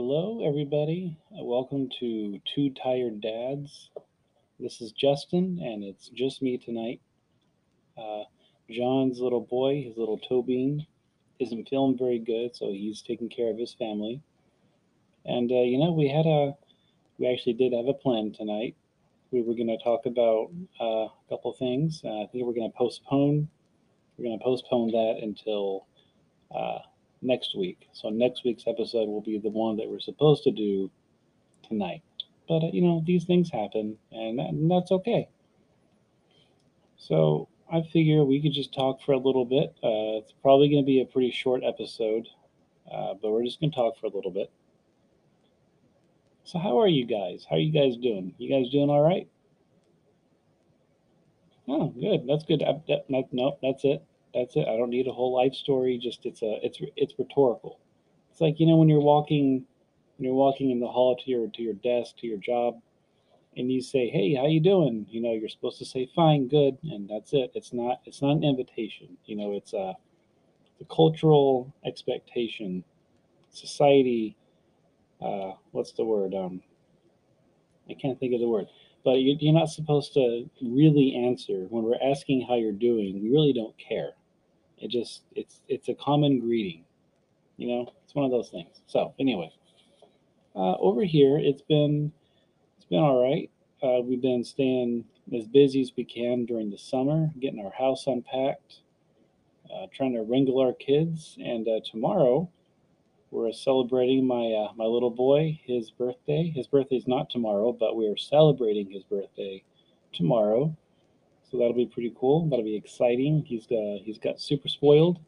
Hello, everybody. Uh, Welcome to Two Tired Dads. This is Justin, and it's just me tonight. Uh, John's little boy, his little Tobin, isn't feeling very good, so he's taking care of his family. And uh, you know, we had a, we actually did have a plan tonight. We were going to talk about uh, a couple things. Uh, I think we're going to postpone. We're going to postpone that until uh, next week. So next week's episode will be the one that we're supposed to do tonight. But uh, you know, these things happen, and, that, and that's okay. So I figure we could just talk for a little bit. Uh, it's probably going to be a pretty short episode, uh, but we're just going to talk for a little bit. So how are you guys? How are you guys doing? You guys doing all right? Oh, good. That's good. Uh, that- that- no, that's it. That's it. I don't need a whole life story. Just it's a it's it's rhetorical. It's like you know when you're walking when you're walking in the hall to your to your desk to your job, and you say, "Hey, how you doing?" You know, you're supposed to say, "Fine, good," and that's it. It's not it's not an invitation. You know, it's a the cultural expectation, society. Uh, what's the word? Um, I can't think of the word. But you- you're not supposed to really answer when we're asking how you're doing. We really don't care. It just it's it's a common greeting. You know, it's one of those things. So anyway, uh, over here it's been it's been all right. Uh, we've been staying as busy as we can during the summer, getting our house unpacked, uh, trying to wrangle our kids, and uh, tomorrow we're celebrating my uh, my little boy his birthday. His birthday's not tomorrow, but we are celebrating his birthday tomorrow. So that'll be pretty cool. That'll be exciting. He's uh, he's got super spoiled.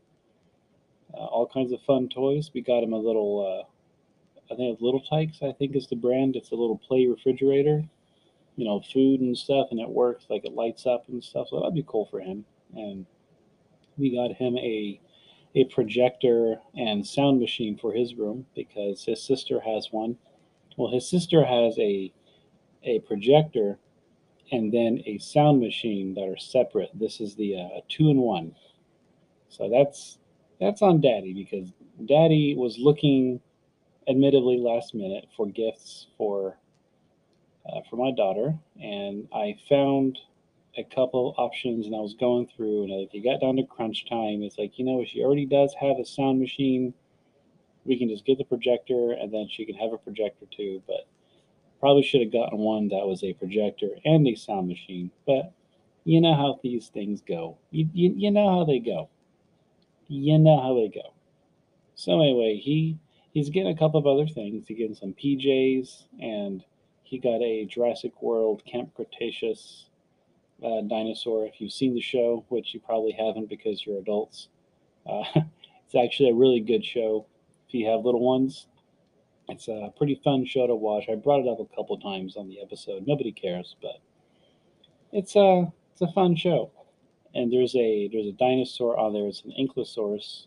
Uh, all kinds of fun toys. We got him a little. Uh, I think it's Little Tikes. I think is the brand. It's a little play refrigerator. You know, food and stuff, and it works like it lights up and stuff. So that'd be cool for him. And we got him a a projector and sound machine for his room because his sister has one. Well, his sister has a a projector and then a sound machine that are separate. This is the uh, two in one. So that's that's on Daddy because Daddy was looking, admittedly last minute, for gifts for uh, for my daughter, and I found a couple options, and I was going through, and like it got down to crunch time. It's like you know she already does have a sound machine. We can just get the projector, and then she can have a projector too. But probably should have gotten one that was a projector and a sound machine. But you know how these things go. You, you, you know how they go. You know how they go. So anyway, he he's getting a couple of other things. He's getting some PJs, and he got a Jurassic World Camp Cretaceous uh, dinosaur. If you've seen the show, which you probably haven't because you're adults, uh, it's actually a really good show. If you have little ones, it's a pretty fun show to watch. I brought it up a couple times on the episode. Nobody cares, but it's a it's a fun show. And there's a there's a dinosaur on there. It's an Ankylosaurus,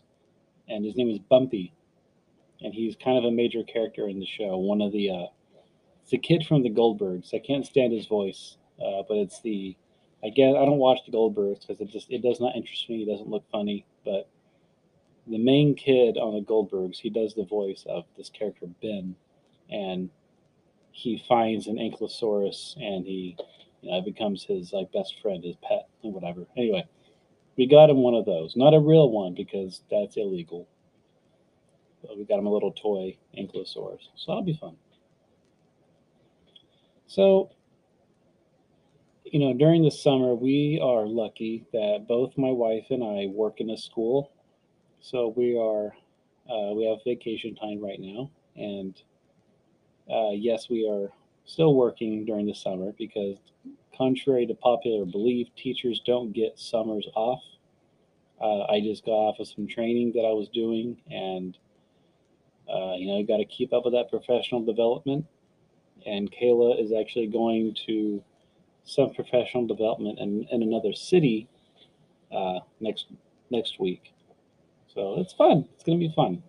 and his name is Bumpy, and he's kind of a major character in the show. One of the uh, it's a kid from the Goldbergs. I can't stand his voice, uh, but it's the I guess I don't watch the Goldbergs because it just it does not interest me. It doesn't look funny, but the main kid on the Goldbergs, he does the voice of this character Ben, and he finds an Ankylosaurus and he you know, becomes his like best friend, his pet, and whatever. Anyway, we got him one of those, not a real one because that's illegal. But we got him a little toy Ankylosaurus, so that'll be fun. So, you know, during the summer, we are lucky that both my wife and I work in a school so we are, uh, we have vacation time right now, and uh, yes, we are still working during the summer because, contrary to popular belief, teachers don't get summers off. Uh, I just got off of some training that I was doing, and uh, you know, you got to keep up with that professional development. And Kayla is actually going to some professional development in, in another city uh, next next week. So it's fun. It's going to be fun.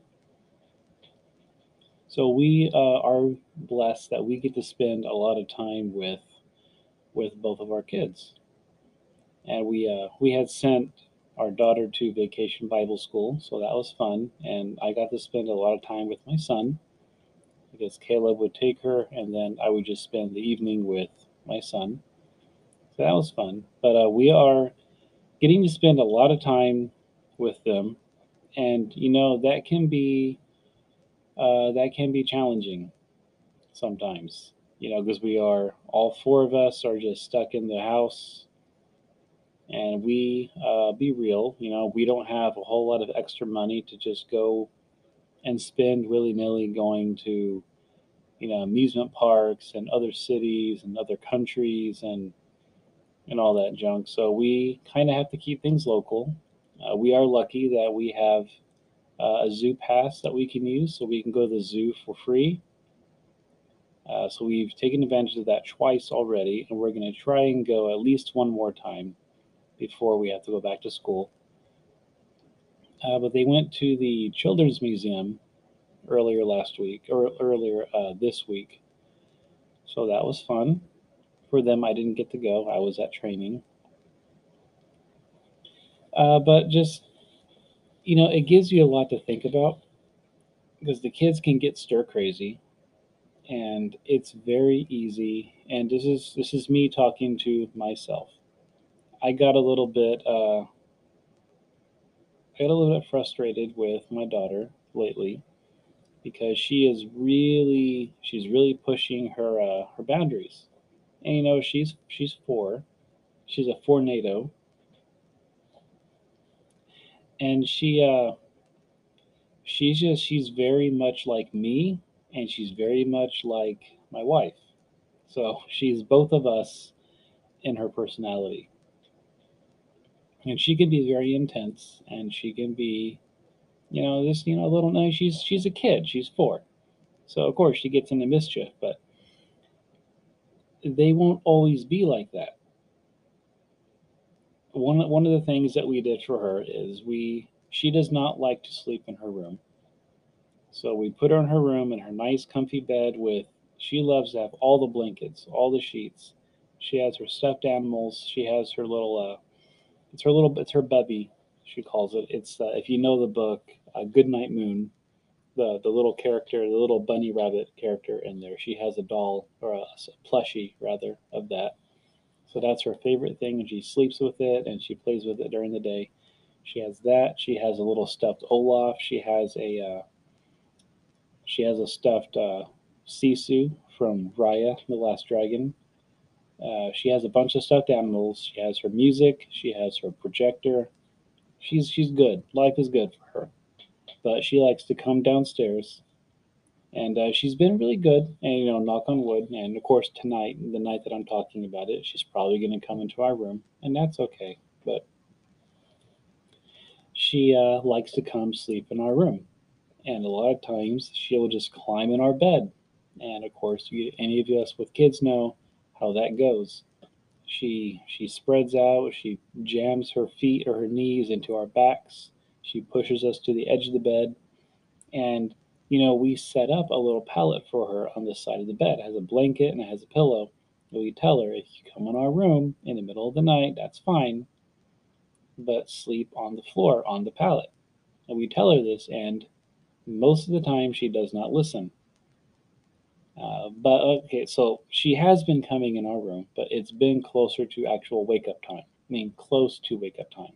So we uh, are blessed that we get to spend a lot of time with with both of our kids, and we uh, we had sent our daughter to vacation Bible school, so that was fun, and I got to spend a lot of time with my son, because Caleb would take her, and then I would just spend the evening with my son. So that was fun. But uh, we are getting to spend a lot of time with them, and you know that can be uh, that can be challenging sometimes. You know, because we are all four of us are just stuck in the house, and we uh, be real. You know, we don't have a whole lot of extra money to just go and spend willy nilly going to, you know, amusement parks and other cities and other countries and and all that junk. So we kind of have to keep things local. Uh, we are lucky that we have uh, a zoo pass that we can use, so we can go to the zoo for free. Uh, so we've taken advantage of that twice already, and we're going to try and go at least one more time before we have to go back to school. Uh, but they went to the Children's Museum earlier last week, or earlier uh, this week. So that was fun. For them, I didn't get to go, I was at training. Uh, but just, you know, it gives you a lot to think about because the kids can get stir crazy and it's very easy and this is this is me talking to myself i got a little bit uh I got a little bit frustrated with my daughter lately because she is really she's really pushing her uh, her boundaries. And you know, she's she's four. She's a tornado. And she uh she's just she's very much like me and she's very much like my wife. So she's both of us in her personality. And she can be very intense and she can be you know this you know a little no she's she's a kid. She's four. So of course she gets into mischief but they won't always be like that one one of the things that we did for her is we she does not like to sleep in her room so we put her in her room in her nice comfy bed with she loves to have all the blankets all the sheets she has her stuffed animals she has her little uh, it's her little. It's her bubby. She calls it. It's uh, if you know the book, uh, Goodnight Moon. The the little character, the little bunny rabbit character in there. She has a doll or a, a plushie rather of that. So that's her favorite thing, and she sleeps with it and she plays with it during the day. She has that. She has a little stuffed Olaf. She has a uh, she has a stuffed uh, Sisu from Raya, the Last Dragon. Uh, she has a bunch of stuffed animals. She has her music. She has her projector. She's she's good. Life is good for her, but she likes to come downstairs, and uh, she's been really good. And you know, knock on wood. And of course, tonight, the night that I'm talking about it, she's probably going to come into our room, and that's okay. But she uh, likes to come sleep in our room, and a lot of times she'll just climb in our bed. And of course, you, any of us with kids know how that goes. She she spreads out, she jams her feet or her knees into our backs. She pushes us to the edge of the bed and you know, we set up a little pallet for her on the side of the bed. It has a blanket and it has a pillow. And we tell her if you come in our room in the middle of the night, that's fine, but sleep on the floor on the pallet. And we tell her this, and most of the time she does not listen. Uh, but okay, so she has been coming in our room, but it's been closer to actual wake up time. I mean, close to wake up time.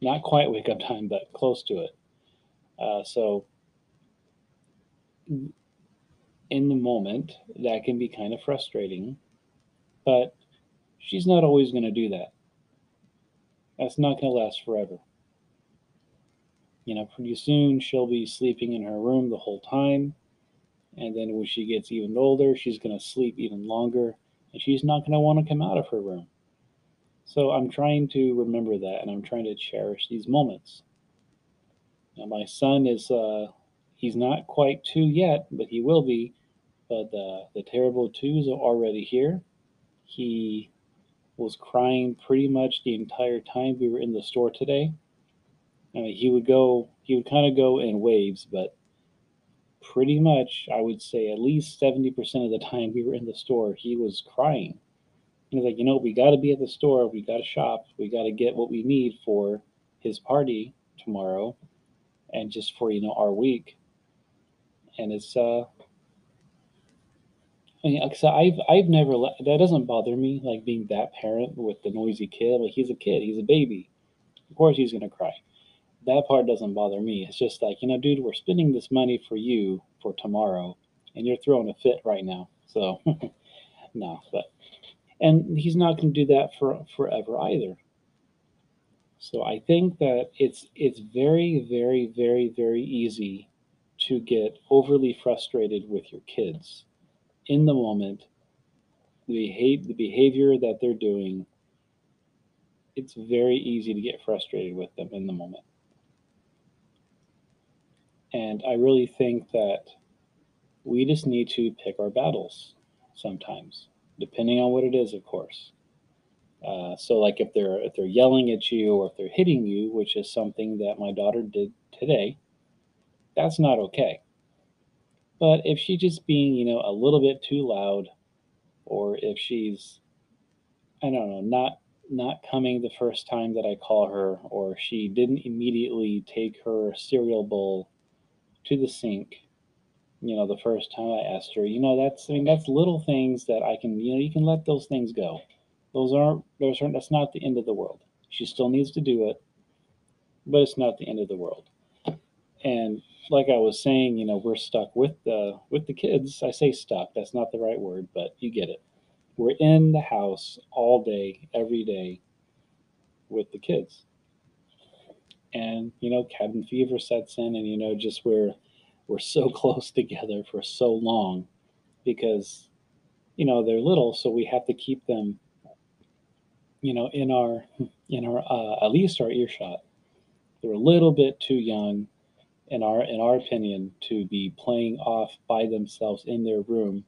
Not quite wake up time, but close to it. Uh, so, in the moment, that can be kind of frustrating, but she's not always going to do that. That's not going to last forever. You know, pretty soon she'll be sleeping in her room the whole time and then when she gets even older, she's going to sleep even longer and she's not going to want to come out of her room. So I'm trying to remember that and I'm trying to cherish these moments. Now, my son is, uh, he's not quite two yet, but he will be. But uh, the terrible twos are already here. He was crying pretty much the entire time we were in the store today. I mean, he would go, he would kind of go in waves, but pretty much, I would say at least 70% of the time we were in the store, he was crying. He was like, you know, we got to be at the store. We got to shop. We got to get what we need for his party tomorrow and just for, you know, our week. And it's, uh, I mean, so I've I've never let that doesn't bother me like being that parent with the noisy kid. Like he's a kid, he's a baby. Of course he's gonna cry. That part doesn't bother me. It's just like you know, dude, we're spending this money for you for tomorrow, and you're throwing a fit right now. So no, but and he's not to do that for forever either. So I think that it's it's very very very very easy to get overly frustrated with your kids in the moment. The the behavior that they're doing. It's very easy to get frustrated with them in the moment. And I really think that we just need to pick our battles sometimes, depending on what it is, of course. Uh, so, like if they're if they're yelling at you or if they're hitting you, which is something that my daughter did today, that's not okay. But if she's just being, you know, a little bit too loud, or if she's, I don't know, not not coming the first time that I call her, or she didn't immediately take her cereal bowl to the sink, you know, the first time I asked her, you know, that's I mean that's little things that I can, you know, you can let those things go. Those aren't those aren't that's not the end of the world. She still needs to do it, but it's not the end of the world. And like I was saying, you know, we're stuck with the with the kids. I say stuck, that's not the right word, but you get it. We're in the house all day, every day with the kids. And, you know, cabin fever sets in and you know, just we're we're so close together for so long because you know they're little so we have to keep them you know in our in our uh, at least our earshot they're a little bit too young in our in our opinion to be playing off by themselves in their room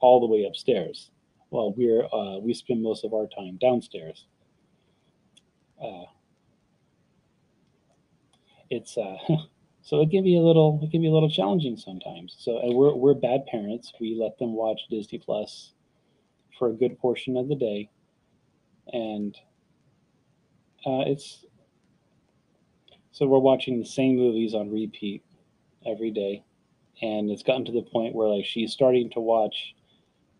all the way upstairs. Well, we're uh, we spend most of our time downstairs. Uh, it's uh, so it can be a little it can be a little challenging sometimes. So and we're, we're bad parents. We let them watch disney plus for a good portion of the day. And uh, it's so we're watching the same movies on repeat every day. And it's gotten to the point where like she's starting to watch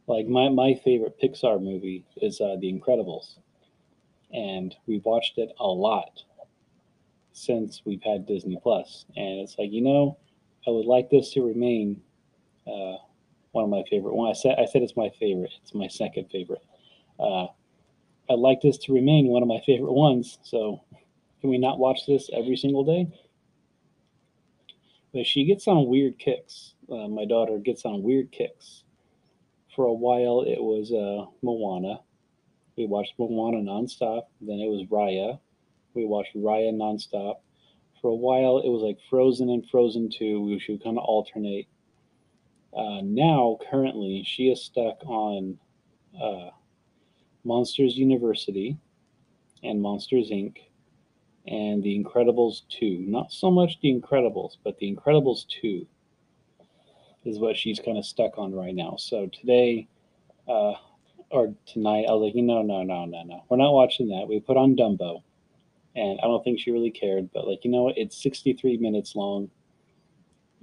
like my, my favorite Pixar movie is uh, The Incredibles. And we've watched it a lot since we've had Disney Plus. And it's like, you know, I would like this to remain uh, one of my favorite. One I said I said it's my favorite. It's my second favorite. Uh, I'd like this to remain one of my favorite ones. So can we not watch this every single day? But she gets on weird kicks. Uh, my daughter gets on weird kicks. For a while, it was uh, Moana. We watched Moana nonstop. Then it was Raya. We watched Raya nonstop. For a while, it was like Frozen and Frozen 2. We should kind of alternate. Uh, now, currently, she is stuck on uh, Monsters University and Monsters Inc and The Incredibles 2. Not so much The Incredibles, but The Incredibles 2 is what she's kind of stuck on right now. So today, uh, or tonight, I was like, no, no, no, no, no. We're not watching that. We put on Dumbo. And I don't think she really cared, but like, you know what? It's 63 minutes long.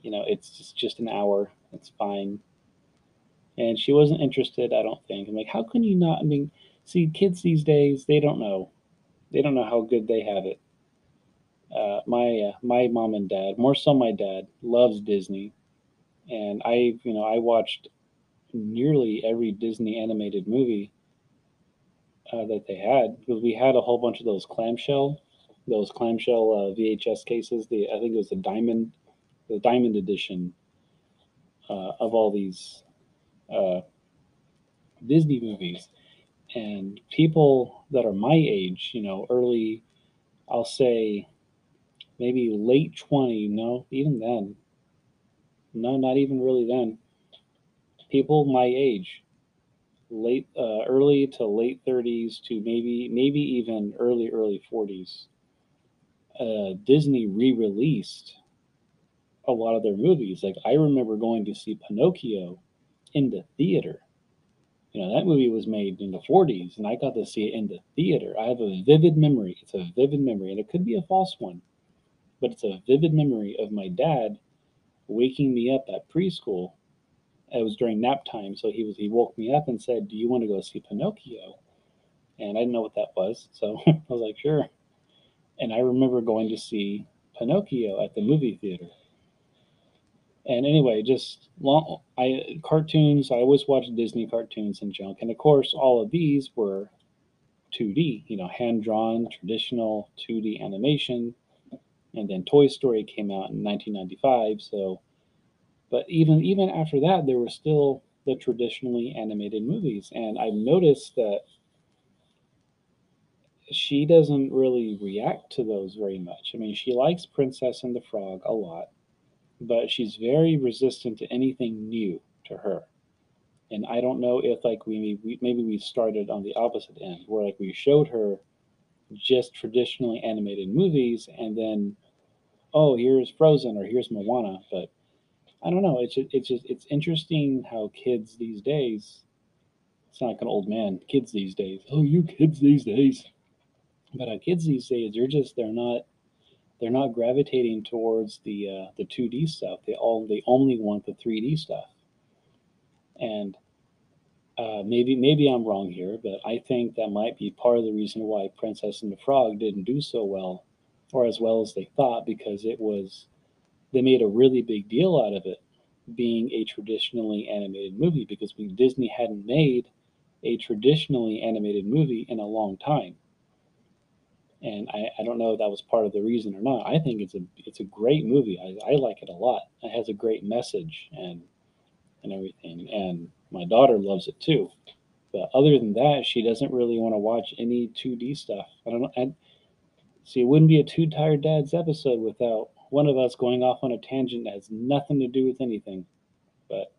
You know, it's just, just an hour. It's fine. And she wasn't interested, I don't think. I'm like, how can you not? I mean, see, kids these days, they don't know. They don't know how good they have it uh, my uh, my mom and dad, more so my dad, loves Disney, and I you know I watched nearly every Disney animated movie uh, that they had because we had a whole bunch of those clamshell those clamshell uh, VHS cases. The I think it was the diamond the diamond edition uh, of all these Disney movies, and people that are my age, you know, early, I'll say maybe late 20, no, even then. No, not even really then. People my age, late, uh, early to late 30s to maybe, maybe even early, early 40s. Uh, Disney re-released a lot of their movies. Like I remember going to see Pinocchio in the theater. You know, that movie was made in the 40s and I got to see it in the theater. I have a vivid memory. It's a vivid memory and it could be a false one but it's a vivid memory of my dad waking me up at preschool it was during nap time, so he was he woke me up and said, "Do you want to go see Pinocchio?" And I didn't know what that was, so I was like, "Sure." And I remember going to see Pinocchio at the movie theater. And anyway, just long I cartoons. I always watched Disney cartoons and junk, and of course, all of these were 2D. You know, hand drawn, traditional 2D animation. And then Toy Story came out in 1995. So, but even even after that, there were still the traditionally animated movies, and I've noticed that she doesn't really react to those very much. I mean, she likes Princess and the Frog a lot, but she's very resistant to anything new to her. And I don't know if like we, we maybe we started on the opposite end, where like we showed her just traditionally animated movies, and then oh here's Frozen or here's Moana, but I don't know. It's just, it's just it's interesting how kids these days. It's not like an old man. Kids these days. Oh, you kids these days but uh, kids these days they're just they're not they're not gravitating towards the uh, the 2D stuff. They all they only want the 3D stuff. And uh, maybe maybe I'm wrong here, but I think that might be part of the reason why Princess and the Frog didn't do so well, or as well as they thought, because it was they made a really big deal out of it being a traditionally animated movie because we, Disney hadn't made a traditionally animated movie in a long time and I, I don't know if that was part of the reason or not. I think it's a it's a great movie. I, I like it a lot. It has a great message and and everything. And my daughter loves it too. But other than that, she doesn't really want to watch any 2D stuff. I don't know. See, it wouldn't be a two tired dads episode without one of us going off on a tangent that has nothing to do with anything. But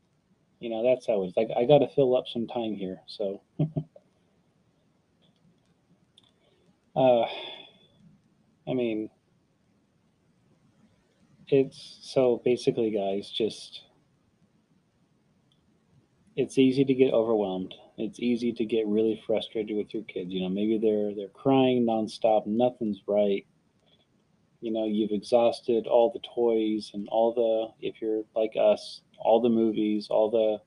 you know, that's how it's like. I got to fill up some time here, so. Uh, I mean, it's so basically, guys, just it's easy to get overwhelmed. It's easy to get really frustrated with your kids. You know, maybe they're they're crying nonstop, nothing's right. You know, you've exhausted all the toys and all the if you're like us, all the movies, all the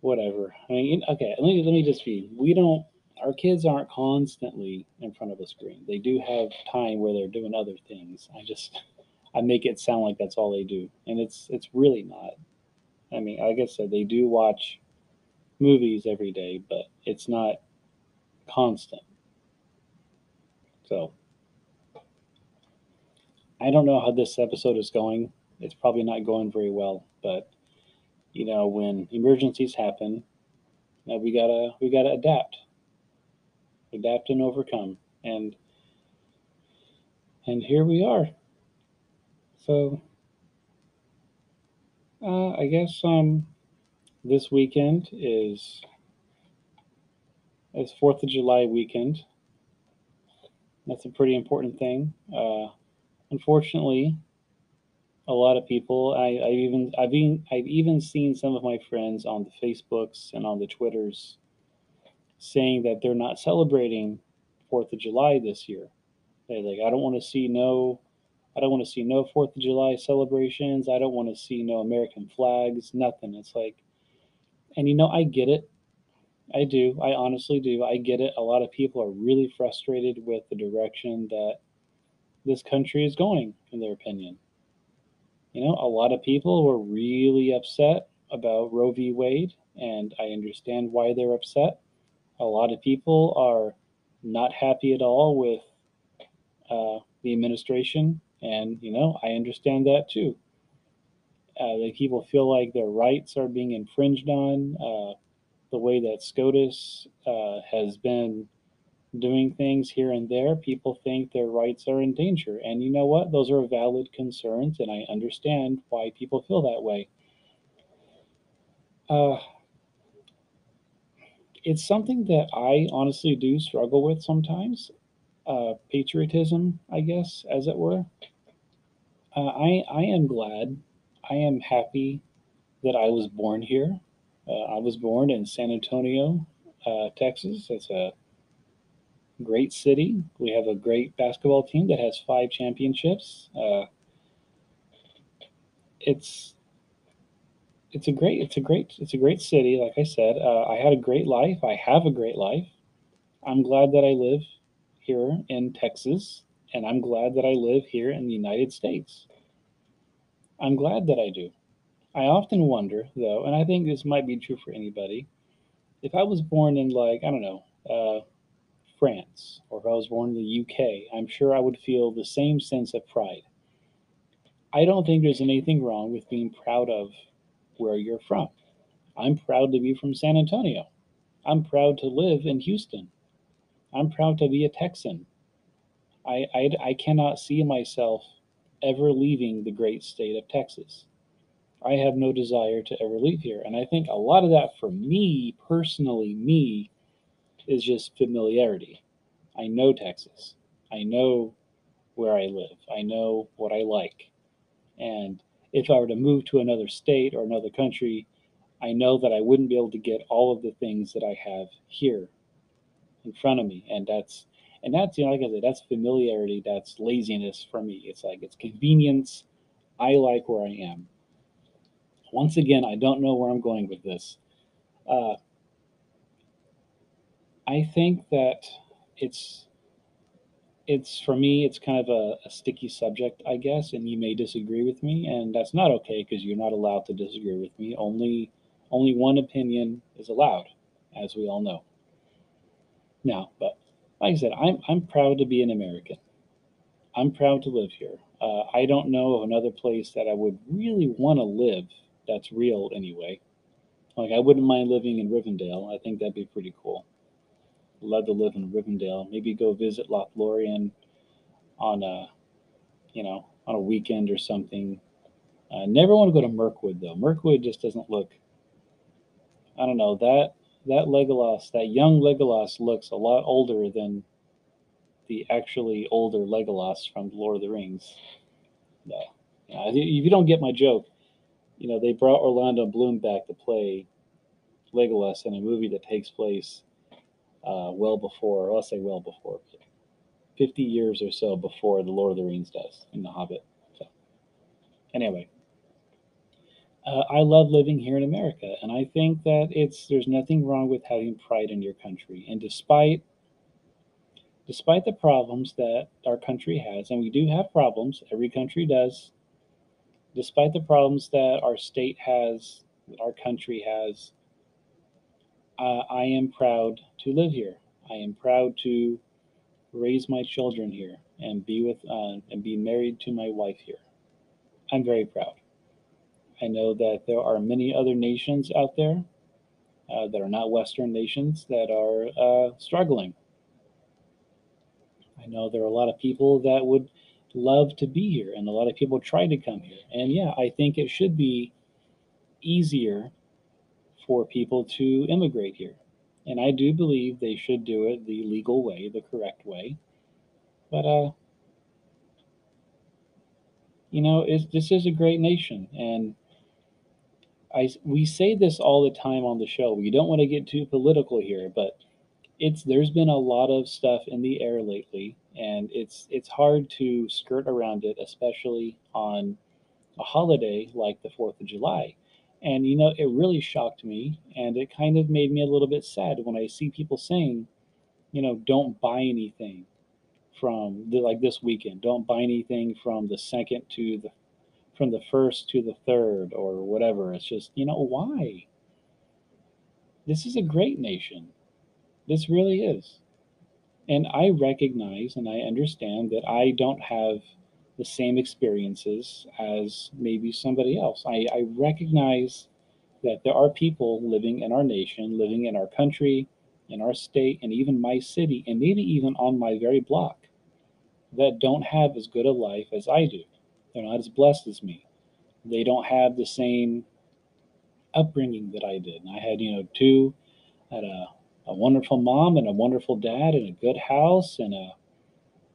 whatever. I mean, okay, let me let me just be. We don't our kids aren't constantly in front of a screen. They do have time where they're doing other things. I just I make it sound like that's all they do, and it's it's really not. I mean, like I said, they do watch movies every day, but it's not constant. So I don't know how this episode is going. It's probably not going very well, but you know, when emergencies happen, we gotta we gotta adapt adapt and overcome. And and here we are. So uh, I guess um, this weekend is is Fourth of July weekend. That's a pretty important thing. Uh, unfortunately, a lot of people. I, I even I've even I've even seen some of my friends on the Facebooks and on the Twitters saying that they're not celebrating Fourth of July this year. They're like, I don't want to see no, I don't want to see no Fourth of July celebrations. I don't want to see no American flags. Nothing. It's like, and you know, I get it. I do. I honestly do. I get it. A lot of people are really frustrated with the direction that this country is going, in their opinion. You know, a lot of people were really upset about Roe v. Wade, and I understand why they're upset a lot of people are not happy at all with uh, the administration, and you know I understand that too. Uh, the people feel like their rights are being infringed on. Uh, the way that SCOTUS uh, has been doing things here and there, people think their rights are in danger. And you know what? Those are valid concerns, and I understand why people feel that way. Uh, it's something that I honestly do struggle with sometimes. Uh, patriotism, I guess, as it were. Uh, I I am glad, I am happy that I was born here. Uh, I was born in San Antonio, uh, Texas. It's a great city. We have a great basketball team that has five championships. Uh, it's it's a great it's a great it's a great city. Like I said, uh, I had a great life. I have a great life. I'm glad that I live here in Texas, and I'm glad that I live here in the United States. I'm glad that I do. I often wonder, though, and I think this might be true for anybody, if I was born in like I don't know uh, France or if I was born in the UK, I'm sure I would feel the same sense of pride. I don't think there's anything wrong with being proud of where you're from. I'm proud to be from San Antonio. I'm proud to live in Houston. I'm proud to be a Texan. I, I, I cannot see myself ever leaving the great state of Texas. I have no desire to ever leave here. And I think a lot of that for me, personally, me, is just familiarity. I know Texas. I know where I live. I know what I like. And if I were to move to another state or another country, I know that I wouldn't be able to get all of the things that I have here in front of me. And that's and that's you know, like I said, that's familiarity, that's laziness for me. It's like it's convenience. I like where I am. Once again, I don't know where I'm going with this. Uh, I think that it's it's for me it's kind of a, a, sticky subject i guess and you may disagree with me and that's not okay because you're not allowed to disagree with me only only one opinion is allowed as we all know now but like i said i'm, I'm proud to be an american i'm proud to live here uh, i don't know of another place that i would really want to live that's real anyway like i wouldn't mind living in rivendell i think that'd be pretty cool love to live in Rivendell. Maybe go visit Lothlorien on a, you know, on a weekend or something. I never want to go to Mirkwood though. Mirkwood just doesn't look. I don't know that that Legolas, that young Legolas, looks a lot older than the actually older Legolas from the Lord of the Rings. No, if you don't get my joke, you know they brought Orlando Bloom back to play Legolas in a movie that takes place uh, well before, I'll say well before, 50 years or so before The Lord of the Rings does in The Hobbit. So, anyway, uh, I love living here in America, and I think that it's there's nothing wrong with having pride in your country. And despite despite the problems that our country has, and we do have problems, every country does. Despite the problems that our state has, that our country has, uh, I am proud to live here. I am proud to raise my children here and be with uh, and be married to my wife here. I'm very proud. I know that there are many other nations out there uh, that are not Western nations that are uh, struggling. I know there are a lot of people that would love to be here, and a lot of people try to come here. And yeah, I think it should be easier for people to immigrate here. And I do believe they should do it the legal way, the correct way. But, uh, you know, this is a great nation. And I, we say this all the time on the show. We don't want to get too political here, but it's there's been a lot of stuff in the air lately, and it's it's hard to skirt around it, especially on a holiday like the Fourth of July. And, you know, it really shocked me. And it kind of made me a little bit sad when I see people saying, you know, don't buy anything from the, like this weekend. Don't buy anything from the second to the, from the first to the third or whatever. It's just, you know, why? This is a great nation. This really is. And I recognize and I understand that I don't have the same experiences as maybe somebody else. I, I recognize that there are people living in our nation, living in our country, in our state, and even my city, and maybe even on my very block that don't have as good a life as I do. They're not as blessed as me. They don't have the same upbringing that I did. And I had, you know, two, had a, a wonderful mom and a wonderful dad and a good house and a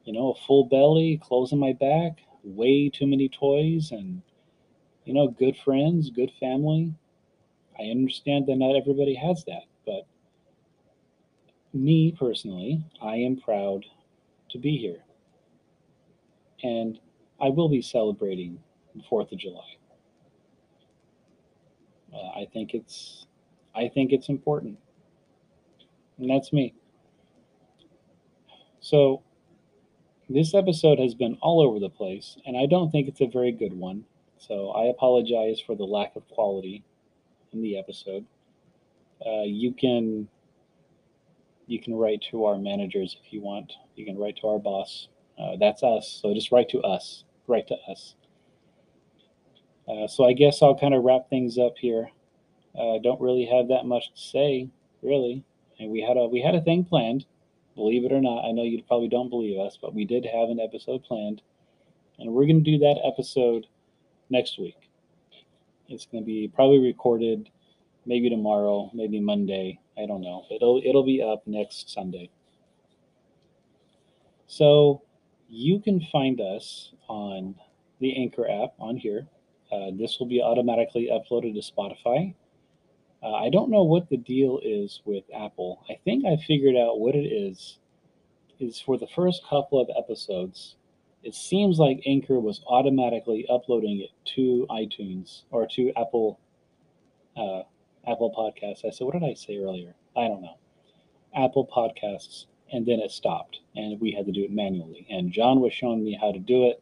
you know, a full belly, clothes on my back, way too many toys, and, you know, good friends, good family. I understand that not everybody has that, but me personally, I am proud to be here. And I will be celebrating the 4th of July. Uh, I think it's I think it's important, and that's me. So this episode has been all over the place, and I don't think it's a very good one. So I apologize for the lack of quality in the episode. Uh, you can you can write to our managers if you want. You can write to our boss. Uh, that's us. So just write to us. Write to us. Uh, so I guess I'll kind of wrap things up here. I uh, don't really have that much to say, really. And we had a we had a thing planned, believe it or not. I know you probably don't believe us, but we did have an episode planned, and we're going to do that episode next week. It's going to be probably recorded, maybe tomorrow, maybe Monday. I don't know. It'll it'll be up next Sunday. So you can find us on the Anchor app on here. Uh, this will be automatically uploaded to Spotify. Uh, I don't know what the deal is with Apple. I think I figured out what it is. Is for the first couple of episodes, it seems like Anchor was automatically uploading it to iTunes or to Apple uh, Apple Podcasts. I said, what did I say earlier? I don't know. Apple Podcasts, and then it stopped, and we had to do it manually. And John was showing me how to do it,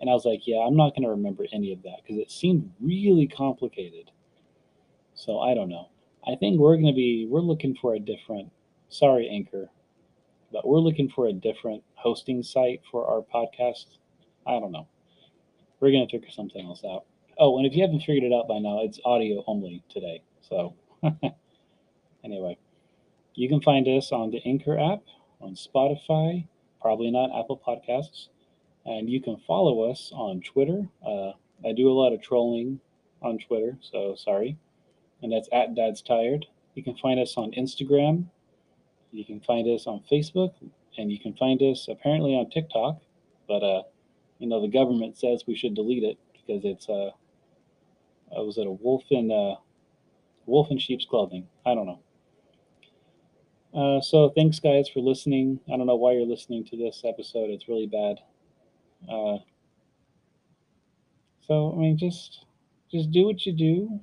and I was like, yeah, I'm not going to remember any of that because it seemed really complicated. So I don't know. I think we're going to be we're looking for a different. Sorry, Anchor, but we're looking for a different hosting site for our podcast. I don't know. We're going to figure something else out. Oh, and if you haven't figured it out by now, it's audio only today. So, anyway, you can find us on the Anchor app, on Spotify, probably not Apple Podcasts, and you can follow us on Twitter. Uh, I do a lot of trolling on Twitter, so sorry. And that's at Dad's Tired. You can find us on Instagram. You can find us on Facebook, and you can find us apparently on TikTok. But uh, you know, the government says we should delete it because it's uh, uh was it a wolf in uh, wolf in sheep's clothing? I don't know. Uh, so thanks guys for listening. I don't know why you're listening to this episode. It's really bad. Uh, so I mean, just just do what you do.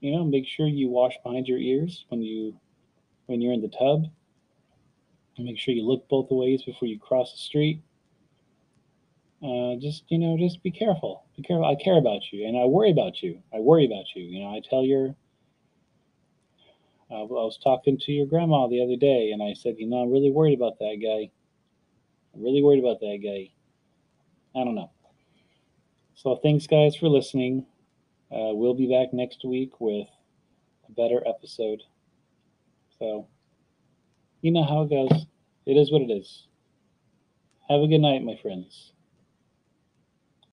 You know, make sure you wash behind your ears when you when you're in the tub. And make sure you look both ways before you cross the street. Uh, just you know, just be careful. Be careful. I care about you, and I worry about you. I worry about you. You know, I tell your. Uh, I was talking to your grandma the other day, and I said, you know, I'm really worried about that guy. I'm really worried about that guy. I don't know. So thanks, guys, for listening. Uh, we'll be back next week with a better episode. So, you know how it goes. It is what it is. Have a good night, my friends.